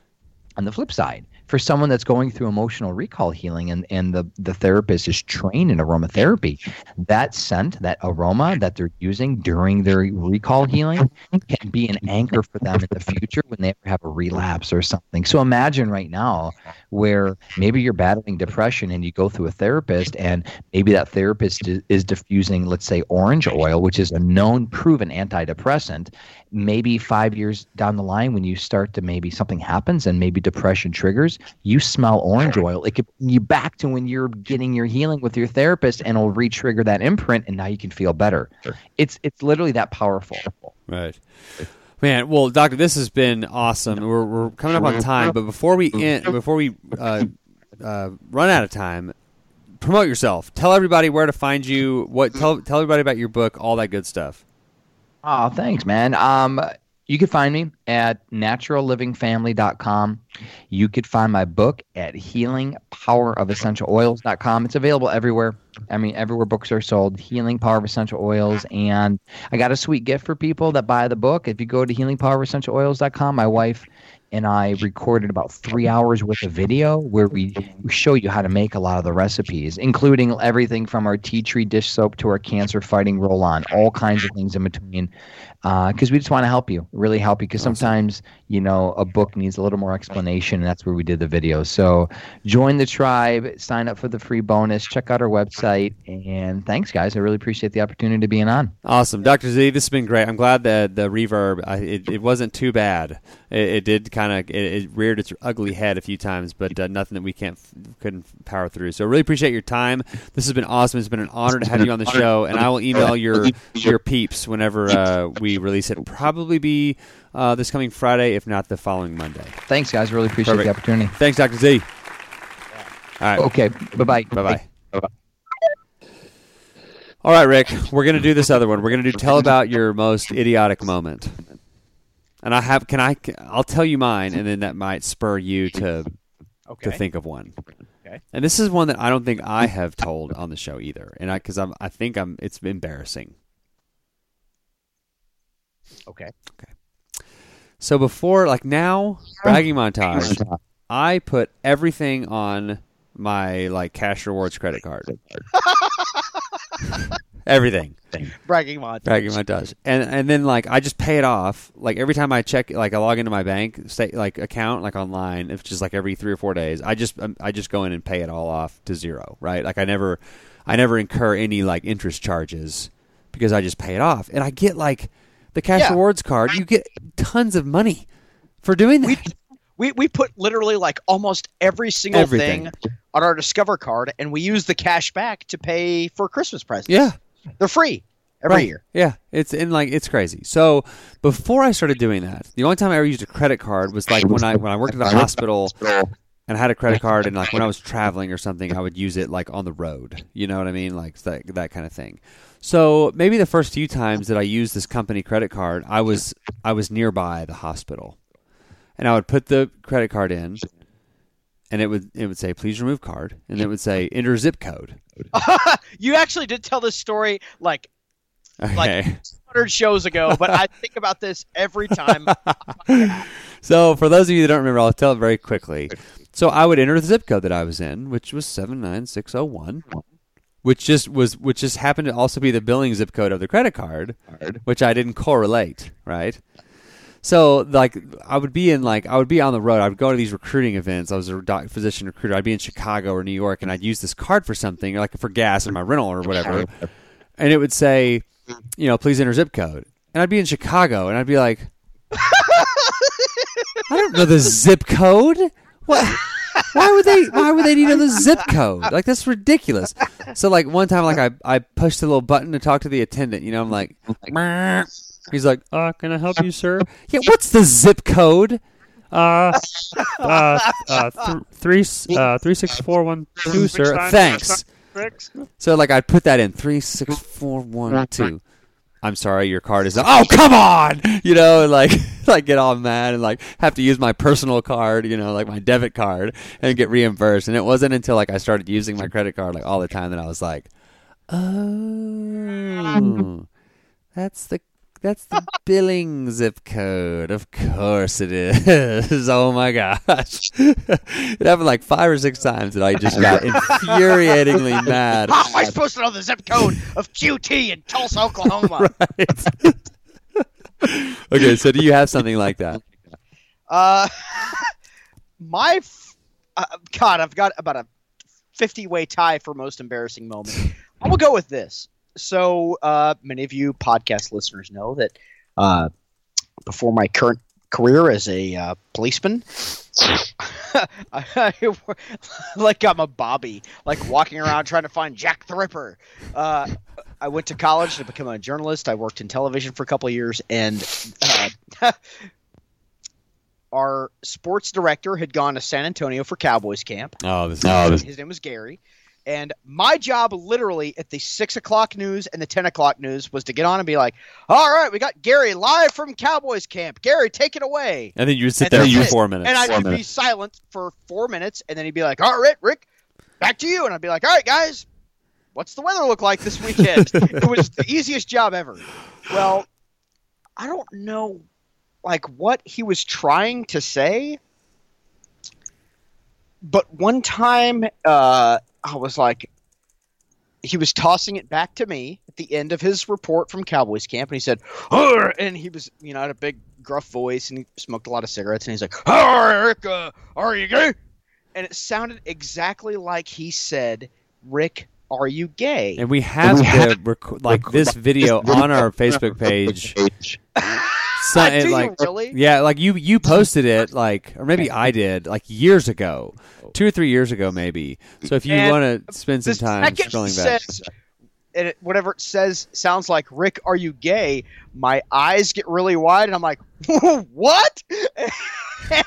on the flip side, for someone that's going through emotional recall healing and, and the, the therapist is trained in aromatherapy, that scent, that aroma that they're using during their recall healing can be an anchor for them in the future when they have a relapse or something. So imagine right now where maybe you're battling depression and you go through a therapist and maybe that therapist is, is diffusing, let's say, orange oil, which is a known, proven antidepressant. Maybe five years down the line, when you start to maybe something happens and maybe depression triggers, you smell orange oil. It could you back to when you're getting your healing with your therapist and it'll re-trigger that imprint and now you can feel better. It's it's literally that powerful. Right. Man, well, doctor, this has been awesome. We're, we're coming up on time, but before we end, before we uh, uh, run out of time, promote yourself. Tell everybody where to find you. What tell tell everybody about your book, all that good stuff. Oh, thanks, man. Um, you can find me at naturallivingfamily.com. You could find my book at healingpowerofessentialoils.com. It's available everywhere. I mean, everywhere books are sold. Healing Power of Essential Oils. And I got a sweet gift for people that buy the book. If you go to healingpowerofessentialoils.com, my wife and I recorded about three hours worth of video where we, we show you how to make a lot of the recipes, including everything from our tea tree dish soap to our cancer fighting roll on, all kinds of things in between. Because we just want to help you, really help you. Because sometimes, you know, a book needs a little more explanation, and that's where we did the video. So join the tribe, sign up for the free bonus, check out our website, and thanks, guys. I really appreciate the opportunity to being on. Awesome, Doctor Z. This has been great. I'm glad that the reverb I, it, it wasn't too bad. It, it did kind of it, it reared its ugly head a few times, but uh, nothing that we can't couldn't power through. So really appreciate your time. This has been awesome. It's been an honor to have you on the show, and I will email your your peeps whenever uh, we release it. Probably be uh, this coming Friday, if not the following Monday. Thanks, guys. Really appreciate Perfect. the opportunity. Thanks, Doctor Z. All right. Okay. Bye bye. Bye bye. All right, Rick. We're gonna do this other one. We're gonna do tell about your most idiotic moment. And I have can I I'll tell you mine, and then that might spur you to Okay. to think of one. Okay. And this is one that I don't think I have told on the show either, and I because I'm I think I'm it's embarrassing. Okay. Okay. So before like now bragging montage, I put everything on my like cash rewards credit card. everything. Bragging montage. bragging montage and and then like i just pay it off like every time i check like i log into my bank state like account like online it's just like every three or four days i just um, i just go in and pay it all off to zero right like i never i never incur any like interest charges because i just pay it off and i get like the cash Yeah. rewards card you get tons of money for doing that We we put literally like almost every single Everything. thing on our Discover card, and we use the cash back to pay for Christmas presents. yeah they're free every Right. year. Yeah, it's in like it's crazy. So before I started doing that, the only time I ever used a credit card was like when I when I worked at the hospital and I had a credit card, and like when I was traveling or something, I would use it like on the road. You know what I mean, like that that kind of thing. So maybe the first few times that I used this company credit card, I was I was nearby the hospital, and I would put the credit card in. And it would it would say please remove card, and it would say enter zip code. you actually did tell this story like Okay. 100 shows ago, but I think about this every time. So, for those of you that don't remember, I'll tell it very quickly. So, I would enter the zip code that I was in, which was seven nine six zero one, which just was which just happened to also be the billing zip code of the credit card, which I didn't correlate, right? So, like, I would be in like I would be on the road. I would go to these recruiting events. I was a doc, physician recruiter. I'd be in Chicago or New York, and I'd use this card for something, like for gas in my rental or whatever, and it would say, you know, please enter zip code, and I'd be in Chicago, and I'd be like. I don't know the zip code. What? Why would they? Why would they need the zip code? Like that's ridiculous. So like one time, like I I pushed the little button to talk to the attendant. You know, I'm like, he's like, uh, can I help you, sir? Yeah, what's the zip code? Uh, uh, uh, th- three, uh, three six four one two, sir. Thanks. So like I put that in three six four one two. I'm sorry, your card is. Oh, come on! You know, and, like, like get all mad and like have to use my personal card, you know, like my debit card, and get reimbursed. And it wasn't until like I started using my credit card like all the time that I was like, oh, that's the that's the billing zip code. Of course it is. Oh my gosh, it happened like five or six times that I just got infuriatingly mad. How am I supposed to know the zip code of QT in Tulsa, Oklahoma? Right. okay, so do you have something like that? Uh, my f- uh, God, I've got about a fifty-way tie for most embarrassing moment. I'm gonna go with this. So, uh, many of you podcast listeners know that uh, before my current career as a uh, policeman, I, like I'm a Bobby, like walking around trying to find Jack the Ripper. Uh, I went to college to become a journalist. I worked in television for a couple of years, and uh, our sports director had gone to San Antonio for Cowboys camp. Oh, this His name was Gary. And my job, literally, at the six o'clock news and the ten o'clock news, was to get on and be like, "All right, we got Gary live from Cowboys camp. Gary, take it away." and then you would sit And there for four minutes. And I'd be silent for four minutes, and then he'd be like, "All right, Rick, back to you." And I'd be like, "All right, guys, what's the weather look like this weekend?" it was the easiest job ever. Well, I don't know, like what he was trying to say, but one time, uh, I was like, he was tossing it back to me at the end of his report from Cowboys camp, and he said, "Arr!" and he was, you know, had a big gruff voice, and he smoked a lot of cigarettes, and he's like, "Arr, Eric, uh, are you gay?" And it sounded exactly like he said, "Rick, are you gay?" and we have the rec- like this video on our Facebook page So, Do it, you like, really? yeah, like you you posted it like, or maybe I did like years ago, two or three years ago, maybe. So if you want to spend some time scrolling it back, says, and it, whatever it says sounds like Rick, are you gay? My eyes get really wide, and I'm like, what? and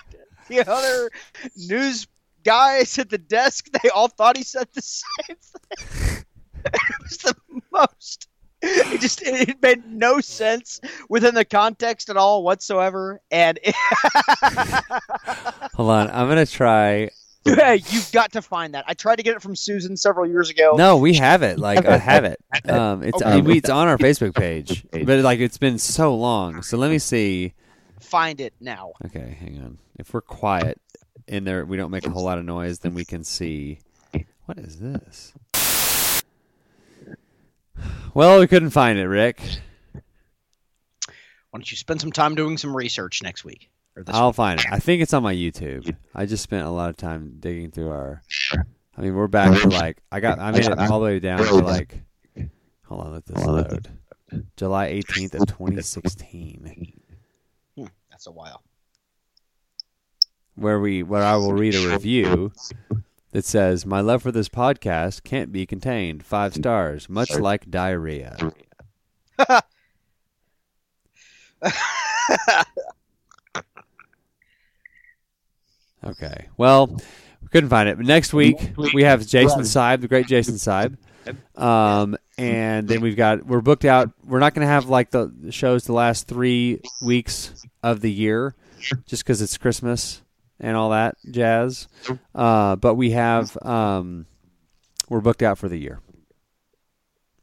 the other news guys at the desk, they all thought he said the same thing. it was the most. It just it made no sense within the context at all whatsoever, and it, hold on, I'm gonna try. hey, you've got to find that. I tried to get it from Susan several years ago. No, we have it. Like I have it. Um, it's Okay. we- it's on our Facebook page, but like it's been so long. So let me see. Find it now. Okay, hang on. If we're quiet in there, we don't make a whole lot of noise, then we can see. What is this? Well, we couldn't find it, Rick. Why don't you spend some time doing some research next week? Or this I'll find it. I think it's on my YouTube. I just spent a lot of time digging through our. I mean, we're back to like I got. I made it all the way down to like. Hold on, let this load. July eighteenth of twenty sixteen, Hmm, that's a while. where we where I will read a review that says my love for this podcast can't be contained. Five stars, much like diarrhea. Okay. Well, we couldn't find it. But next week we have Jason Seib, the great Jason Seib. Um, and then we've got we're booked out. We're not going to have like the shows the last three weeks of the year, just because it's Christmas and all that jazz. Uh, but we have um, we're booked out for the year.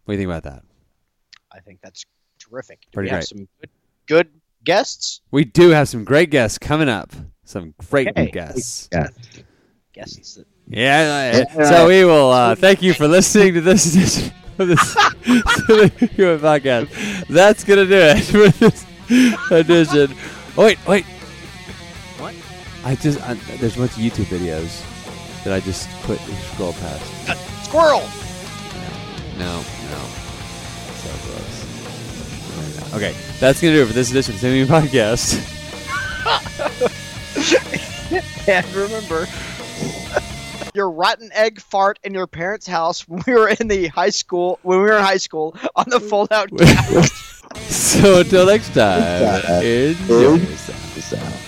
What do you think about that? I think that's terrific. Do Pretty we have some good, good guests? We do have some great guests coming up. Some great Okay. guests. Guests. That, Yeah. So we will uh, thank you for listening to this edition of this podcast. That's gonna do it for this edition. Oh, wait, wait. I just I, there's a bunch of YouTube videos that I just put scroll past. squirrel. No, no. So close. Okay, that's gonna do it for this edition of Human podcast. And remember, your rotten egg fart in your parents' house when we were in the high school when we were in high school on the fold-out couch. So until next time, enjoy yourself.